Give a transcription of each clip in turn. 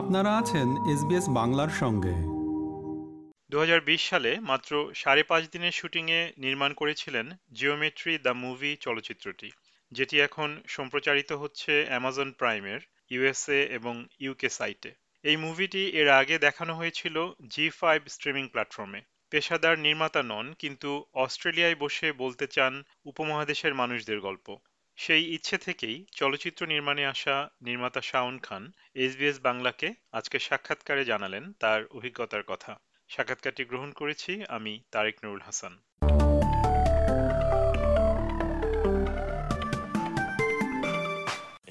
আপনারা আছেন এসবিএস বাংলার সঙ্গে। দু হাজার বিশ সালে মাত্র সাড়ে পাঁচ দিনের শুটিংয়ে নির্মাণ করেছিলেন জিওমেট্রি দ্য মুভি চলচ্চিত্রটি, যেটি এখন সম্প্রচারিত হচ্ছে অ্যামাজন প্রাইমের ইউএসএ এবং ইউকে সাইটে এই মুভিটি এর আগে দেখানো হয়েছিল জি ফাইভ স্ট্রিমিং প্ল্যাটফর্মে পেশাদার নির্মাতা নন, কিন্তু অস্ট্রেলিয়ায় বসে বলতে চান উপমহাদেশের মানুষদের গল্প। সেই ইচ্ছে থেকেই চলচ্চিত্র নির্মাণে আসা নির্মাতা শাওন খান এসবিএস বাংলাকে আজকে সাক্ষাৎকারে জানালেন তার অভিজ্ঞতার কথা। সাক্ষাৎকারটি গ্রহণ করেছি আমি তারেক নুরুল হাসান।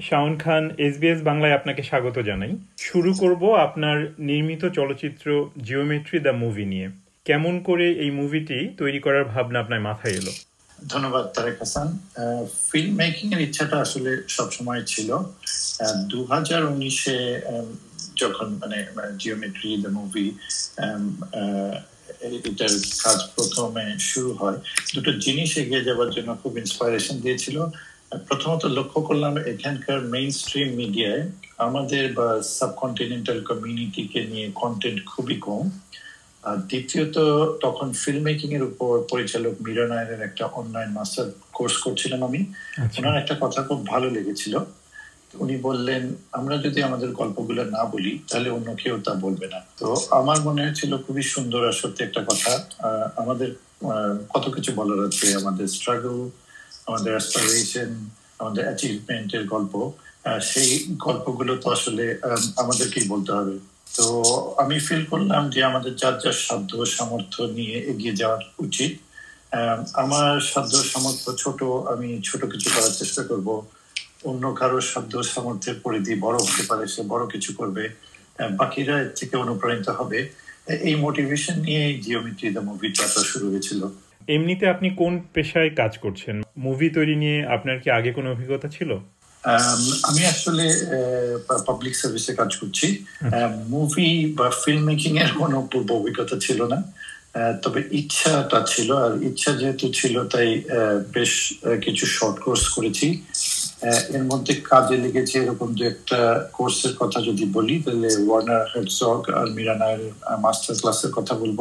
শাওন খান এসবিএস বাংলায় আপনাকে স্বাগত জানাই। শুরু করব আপনার নির্মিত চলচ্চিত্র জিওমেট্রি দ্য মুভি নিয়ে। কেমন করে এই মুভিটি তৈরি করার ভাবনা আপনার মাথায় এলো? ধন্যবাদ, তারেক হাসান। ফিল্ম মেকিং এর ইচ্ছাটা আসলে সবসময় ছিল। দু হাজার উনিশে যখন মানে জিওমেট্রি দ্য মুভি এটার কাজ প্রথমে শুরু হয়, দুটো জিনিস এগিয়ে যাওয়ার জন্য খুব ইন্সপাইরেশন দিয়েছিল। প্রথমত লক্ষ্য করলাম এখানকার মেইন স্ট্রিম মিডিয়ায় আমাদের বা সাবকন্টিনেন্টাল কমিউনিটিকে নিয়ে কন্টেন্ট খুবই কম। আর দ্বিতীয়ত তখন ফিল্ম মেকিং এর উপর পরিচালক মীরা নায়ারের একটা অনলাইন মাস্টার কোর্স করছিলাম আমি। আচ্ছা। ওনার একটা কথা খুব ভালো লেগেছিল। উনি বললেন আমরা যদি আমাদের গল্পগুলো না বলি তাহলে অন্য কেউ তা বলবে না। তো আমার মনে হয়েছিল খুবই সুন্দর আর সত্যি একটা কথা। আমাদের কত কিছু বলার আছে। আমাদের স্ট্রাগল আমাদের অ্যাসপারেশন আমাদের অ্যাচিভমেন্টের গল্প। সেই গল্পগুলো তো আসলে আমাদেরকেই বলতে হবে। তো আমি ফিল করলাম যে আমাদের যার যার সাধ্য সামর্থ্য নিয়ে এগিয়ে যাওয়া উচিত। আমার সাধ্য সামর্থ্য ছোট, আমি ছোট কিছু করার চেষ্টা করব। অন্য কারও সাধ্য সামর্থ্যের পরিধি বড় হতে পারে, সে বড় কিছু করবে। বাকিরা এর থেকে অনুপ্রাণিত হবে। এই মোটিভেশন নিয়ে জিওমেট্রি দ্য মুভি যাত্রা শুরু হয়েছিল। এমনিতে আপনি কোন পেশায় কাজ করছেন? মুভি তৈরি নিয়ে আপনার কি আগে কোনো অভিজ্ঞতা ছিল? আমি আসলে পাবলিক সার্ভিসে কাজ করছি। মুভি বা ফিল্ম মেকিং এর কোনো পূর্ব অভিজ্ঞতা ছিল না। তবে ইচ্ছাটা ছিল আর ইচ্ছা যেহেতু ছিল তাই বেশ কিছু শর্ট কোর্স করেছি। এর মধ্যে কাজে লেগেছে এরকম দু একটা কোর্সের কথা যদি বলি তাহলে ওয়ার্নার হেডসক আর মিরা নায়ের মাস্টার ক্লাসের কথা বলব।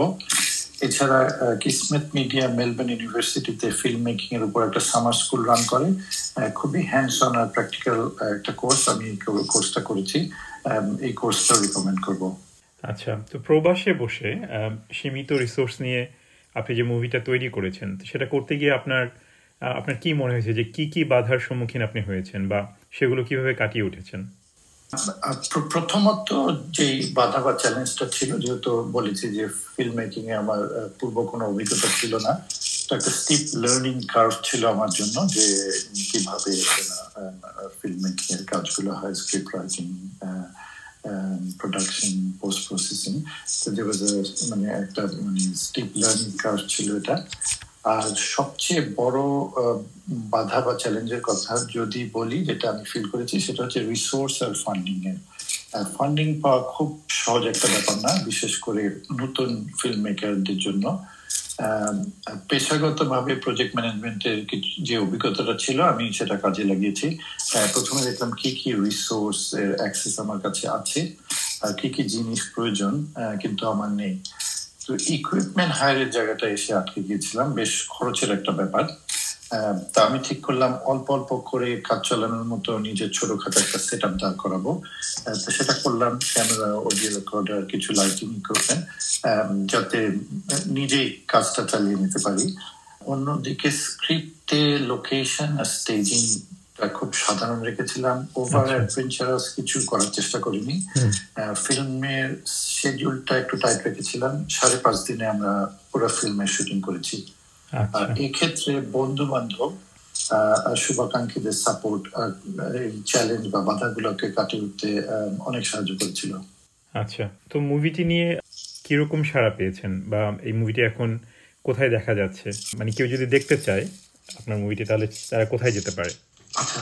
এছাড়া কিসমেট মিডিয়া মেলবোর্ন ইউনিভার্সিটিতে ফিল্ম মেকিং এর উপর একটা সামার স্কুল রান করে। খুবই হ্যান্ডস অন আর প্র্যাকটিক্যাল একটা কোর্স আমি কোর্সটা করেছি। এই কোর্সটা রিকমেন্ড করব। আচ্ছা তো প্রবাসে বসে সীমিত রিসোর্স নিয়ে আপনি যে মুভিটা তৈরি করেছেন, সেটা করতে গিয়ে আপনার আপনার কি মনে হয়েছে যে কি কি বাধার সম্মুখীন আপনি হয়েছেন বা সেগুলো কীভাবে কাটিয়ে উঠেছেন? প্রথমত যে বাধা বা চ্যালেঞ্জটা ছিল, যেহেতু বলেছি যে ফিল্ম মেকিং এ আমার পূর্ব কোনো অভিজ্ঞতা ছিল না, তো একটা স্টিপ লার্নিং কার্ভ ছিল আমার জন্য যে কীভাবে ফিল্ম মেকিং এর কাজগুলো হয় script writing production post processing মানে একটা মানে স্টিপ লার্নিং কার্ভ ছিল এটা। আর সবচেয়ে বড় বাধা বা চ্যালেঞ্জের কথা যদি বলি, যেটা আমি ফিল করেছি, সেটা হচ্ছে রিসোর্স আর ফান্ডিং এর ফান্ডিং পাওয়া খুব সহজ একটা ব্যাপার না, বিশেষ করে নতুন ফিল্ম মেকারদের জন্য পেশাগতভাবে প্রজেক্ট ম্যানেজমেন্টের যে অভিজ্ঞতাটা ছিল, আমি সেটা কাজে লাগিয়েছি। প্রথমে দেখলাম কি কি রিসোর্স এর অ্যাক্সেস আমার কাছে আছে, আর কি কি জিনিস প্রয়োজন কিন্তু আমার নেই। তো ইকুইপমেন্ট হায়ারের জায়গাটা এসে আটকে গিয়েছিলাম। বেশ খরচের একটা ব্যাপার। তা আমি ঠিক করলাম, অল্প অল্প করে কাজ চালানোর মতো নিজের ছোটখাটো একটা সেট আপ দাঁড় করাবো। তো সেটা করলাম ক্যামেরা অডিও রেকর্ডার কিছু লাইটিং ইকুইপমেন্ট যাতে নিজেই কাজটা চালিয়ে নিতে পারি। অন্যদিকে স্ক্রিপ্টে লোকেশন আর স্টেজিং খুব সাধারণ রেখেছিলাম। ওভার আচ্ছা। অ্যাডভেঞ্চারাস কিছু করার চেষ্টা করিনি। ফিল্মের শিডিউলটা একটু টাইট রেখেছিলাম। সাড়ে পাঁচ দিনে আমরা পুরো ফিল্মের শুটিং করেছি। আচ্ছা। আর এক্ষেত্রে বন্ধু বান্ধব শুভাকাঙ্ক্ষীদের সাপোর্ট এই চ্যালেঞ্জ বা বাধাগুলোকে কাটিয়ে উঠতে অনেক সাহায্য করেছিল। আচ্ছা। তো মুভিটি নিয়ে কীরকম সাড়া পেয়েছেন? বা এই মুভিটি এখন কোথায় দেখা যাচ্ছে? মানে কেউ যদি দেখতে চায় আপনার মুভিটি তাহলে তারা কোথায় যেতে পারে? আচ্ছা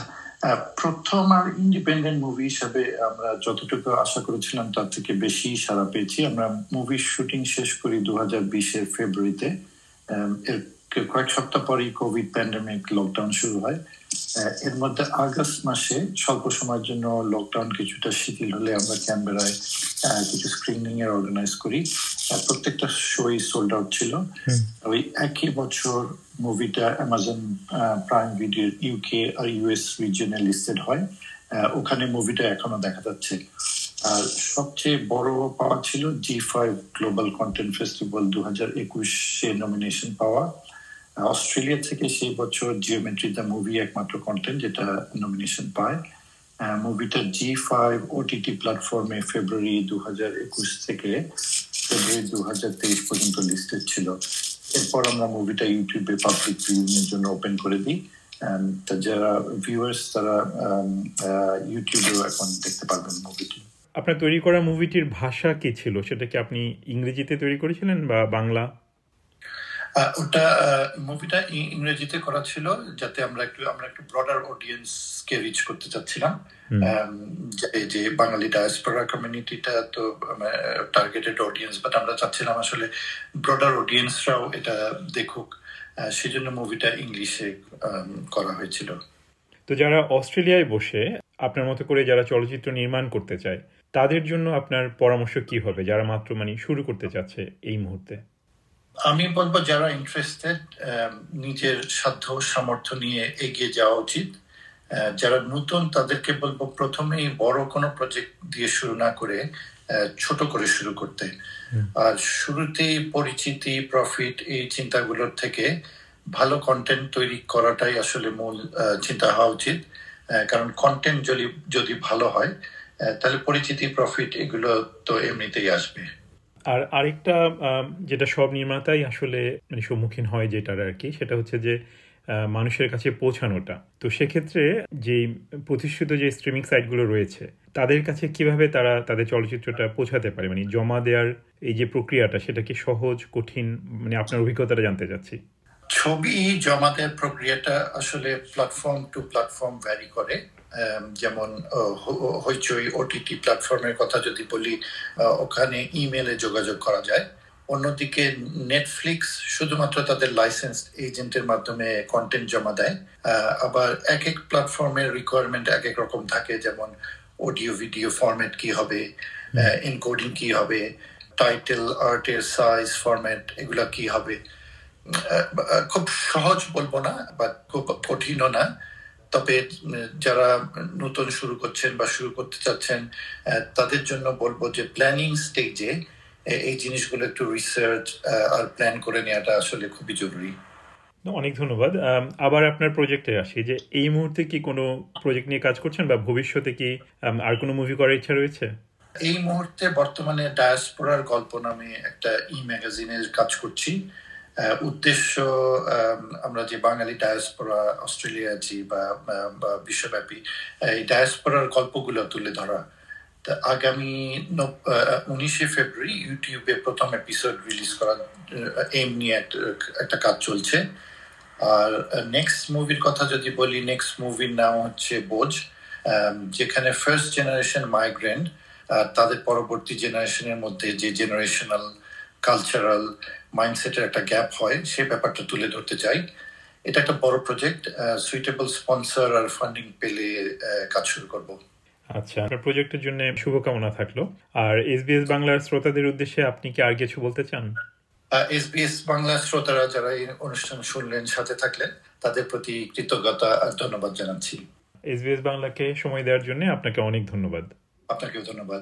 প্রথম আর ইন্ডিপেন্ডেন্ট মুভি হিসাবে আমরা যতটুকু আশা করেছিলাম তার থেকে বেশি সারা পেয়েছি। আমরা মুভির শুটিং শেষ করি দু হাজার বিশের ফেব্রুয়ারিতে এর কয়েক সপ্তাহ পরই কোভিড প্যান্ডামিক লকডাউন শুরু হয়। এর মধ্যে আগস্ট মাসে স্বল্প সময়ের জন্য লকডাউন কিছুটা শিথিল হলে আমরা ক্যানবেরায় কিছু স্ক্রিনিং এর অর্গানাইজ করি। প্রত্যেকটা শোই সোল্ড আউট ছিল। ওই একই বছর মুভিটা অ্যামাজন প্রাইম ভিডিও ইউকে আর ইউএস রিজিয়নে লিস্টেড হয়। ওখানে মুভিটা এখনও দেখা যাচ্ছে। আর সবচেয়ে বড় পাওয়া ছিল Zee five global content festival দু হাজার একুশে নমিনেশন পাওয়া। অস্ট্রেলিয়া থেকে সেই বছর জিওমেট্রি দ্য মুভি একমাত্র কন্টেন্ট যেটা নমিনেশন পায়। মুভিটা জি ফাইভ ওটিটি প্ল্যাটফর্মে ফেব্রুয়ারি দু হাজার একুশ থেকে ফেব্রুয়ারি দু হাজার তেইশ পর্যন্ত লিস্টেড ছিল, এরপর আমরা মুভিটা ইউটিউবে পাবলিক ভিউইং জন্য ওপেন করে দিই। যারা ভিউয়ার্স তারা ইউটিউবেও এখন দেখতে পারবেন মুভিটি আপনার তৈরি করা মুভিটির ভাষা কি ছিল? সেটা কি আপনি ইংরেজিতে তৈরি করেছিলেন বা বাংলা? ওটা মুভিটা ইংরেজিতে করা ছিল যাতে আমরা একটু আমরা একটু ব্রডার অডিয়েন্স কে রিচ করতে চাচ্ছিলাম। যে বাঙালি ডায়াসপোরা কমিউনিটিটা তো টার্গেটেড অডিয়েন্স বাট আমরা চাচ্ছিলাম আসলে ব্রডার অডিয়েন্সরাও এটা দেখুক। সেজন্য মুভিটা ইংলিশে করা হয়েছিল। তো যারা অস্ট্রেলিয়ায় বসে আপনার মতো করে যারা চলচ্চিত্র নির্মাণ করতে চায় তাদের জন্য আপনার পরামর্শ কি হবে? যারা মাত্র মানে শুরু করতে চাচ্ছে এই মুহূর্তে? আমি বলব যারা ইন্টারেস্টেড নিজের সাধ্য সামর্থ্য নিয়ে এগিয়ে যাওয়া উচিত। যারা নতুন তাদেরকে বলব প্রথমেই বড় কোনো প্রজেক্ট দিয়ে শুরু না করে ছোট করে শুরু করতে। আর শুরুতেই পরিচিতি প্রফিট এই চিন্তাগুলোর থেকে ভালো কন্টেন্ট তৈরি করাটাই আসলে মূল চিন্তা হওয়া উচিত। কারণ কন্টেন্ট যদি যদি ভালো হয় তাহলে পরিচিতি প্রফিট এগুলো তো এমনিতেই আসবে। আর আরেকটা যেটা সব নির্মাতাই আসলে মানে সম্মুখীন হয় যেটার আর কি, সেটা হচ্ছে যে মানুষের কাছে পৌঁছানোটা। তো সেক্ষেত্রে যে প্রতিষ্ঠিত যে স্ট্রিমিং সাইটগুলো রয়েছে, তাদের কাছে কীভাবে তারা তাদের চলচ্চিত্রটা পৌঁছাতে পারে? মানে জমা দেওয়ার এই যে প্রক্রিয়াটা, সেটা কি সহজ, কঠিন? মানে আপনার অভিজ্ঞতাটা জানতে চাচ্ছি। ছবি জমা দেওয়ার প্রক্রিয়াটা আসলে প্ল্যাটফর্ম টু প্ল্যাটফর্ম ভ্যারি করে। যেমন হইচই ওটিটি প্ল্যাটফর্মের কথা যদি বলি ওখানে ইমেলে যোগাযোগ করা যায়। অন্যদিকে নেটফ্লিক্স শুধুমাত্র তাদের লাইসেন্স এজেন্টের মাধ্যমে কন্টেন্ট জমা দেয়। আবার এক এক প্ল্যাটফর্মের রিকোয়ারমেন্ট এক এক রকম থাকে যেমন অডিও ভিডিও ফরম্যাট কি হবে এনকোডিং কি হবে টাইটেল আর্টের সাইজ ফরম্যাট এগুলা কি হবে। খুব সহজ বলব না বা খুব কঠিনও না। তবে যারা নতুন শুরু করছেন বা শুরু করতে চাচ্ছেন তাদের জন্য বলব যে প্ল্যানিং স্টেজে এই জিনিসগুলো একটু রিসার্চ আর প্ল্যান করে নেওয়াটা আসলে খুবই জরুরি। অনেক ধন্যবাদ। আবার আপনার প্রজেক্টে আসি যে এই মুহূর্তে কি কোনো প্রজেক্ট নিয়ে কাজ করছেন বা ভবিষ্যতে কি আর কোনো মুভি করার ইচ্ছা রয়েছে? এই মুহূর্তে বর্তমানে ডায়াসপোরার গল্প নামে একটা ই ম্যাগাজিনের কাজ করছি। উদ্দেশ্য আমরা যে বাঙালি ডায়াসপোরা অস্ট্রেলিয়া আছি বা বিশ্বব্যাপী এই ডায়াসপোরার গল্পগুলো তুলে ধরা। আগামী উনিশে ফেব্রুয়ারি ইউটিউবে প্রথম এপিসোড রিলিজ করার এম নিয়ে একটা কাজ চলছে। আর নেক্সট মুভির কথা যদি বলি নেক্সট মুভির নাম হচ্ছে বোঝ। যেখানে ফার্স্ট জেনারেশন মাইগ্রেন্ট তাদের পরবর্তী জেনারেশনের মধ্যে যে জেনারেশনাল কালচারাল মাইন্ডসেটের একটা গ্যাপ হয় সে ব্যাপারটা তুলে ধরতে চাই। এটা একটা বড় প্রজেক্ট সুইটেবল স্পন্সর আর ফান্ডিং পেলে কাজ শুরু করব। আচ্ছা আপনার প্রজেক্টের জন্য শুভকামনা থাকল। আর এসবিএস বাংলার শ্রোতাদের উদ্দেশ্যে আপনি কি আর কিছু বলতে চান? এসবিএস বাংলার শ্রোতারা যারা এই অনুষ্ঠান শুনলেন সাথে থাকলেন তাদের প্রতি কৃতজ্ঞতা আর ধন্যবাদ জানাচ্ছি। এসবিএস বাংলাকে সময় দেওয়ার জন্য আপনাকে অনেক ধন্যবাদ। আপনাকেও ধন্যবাদ।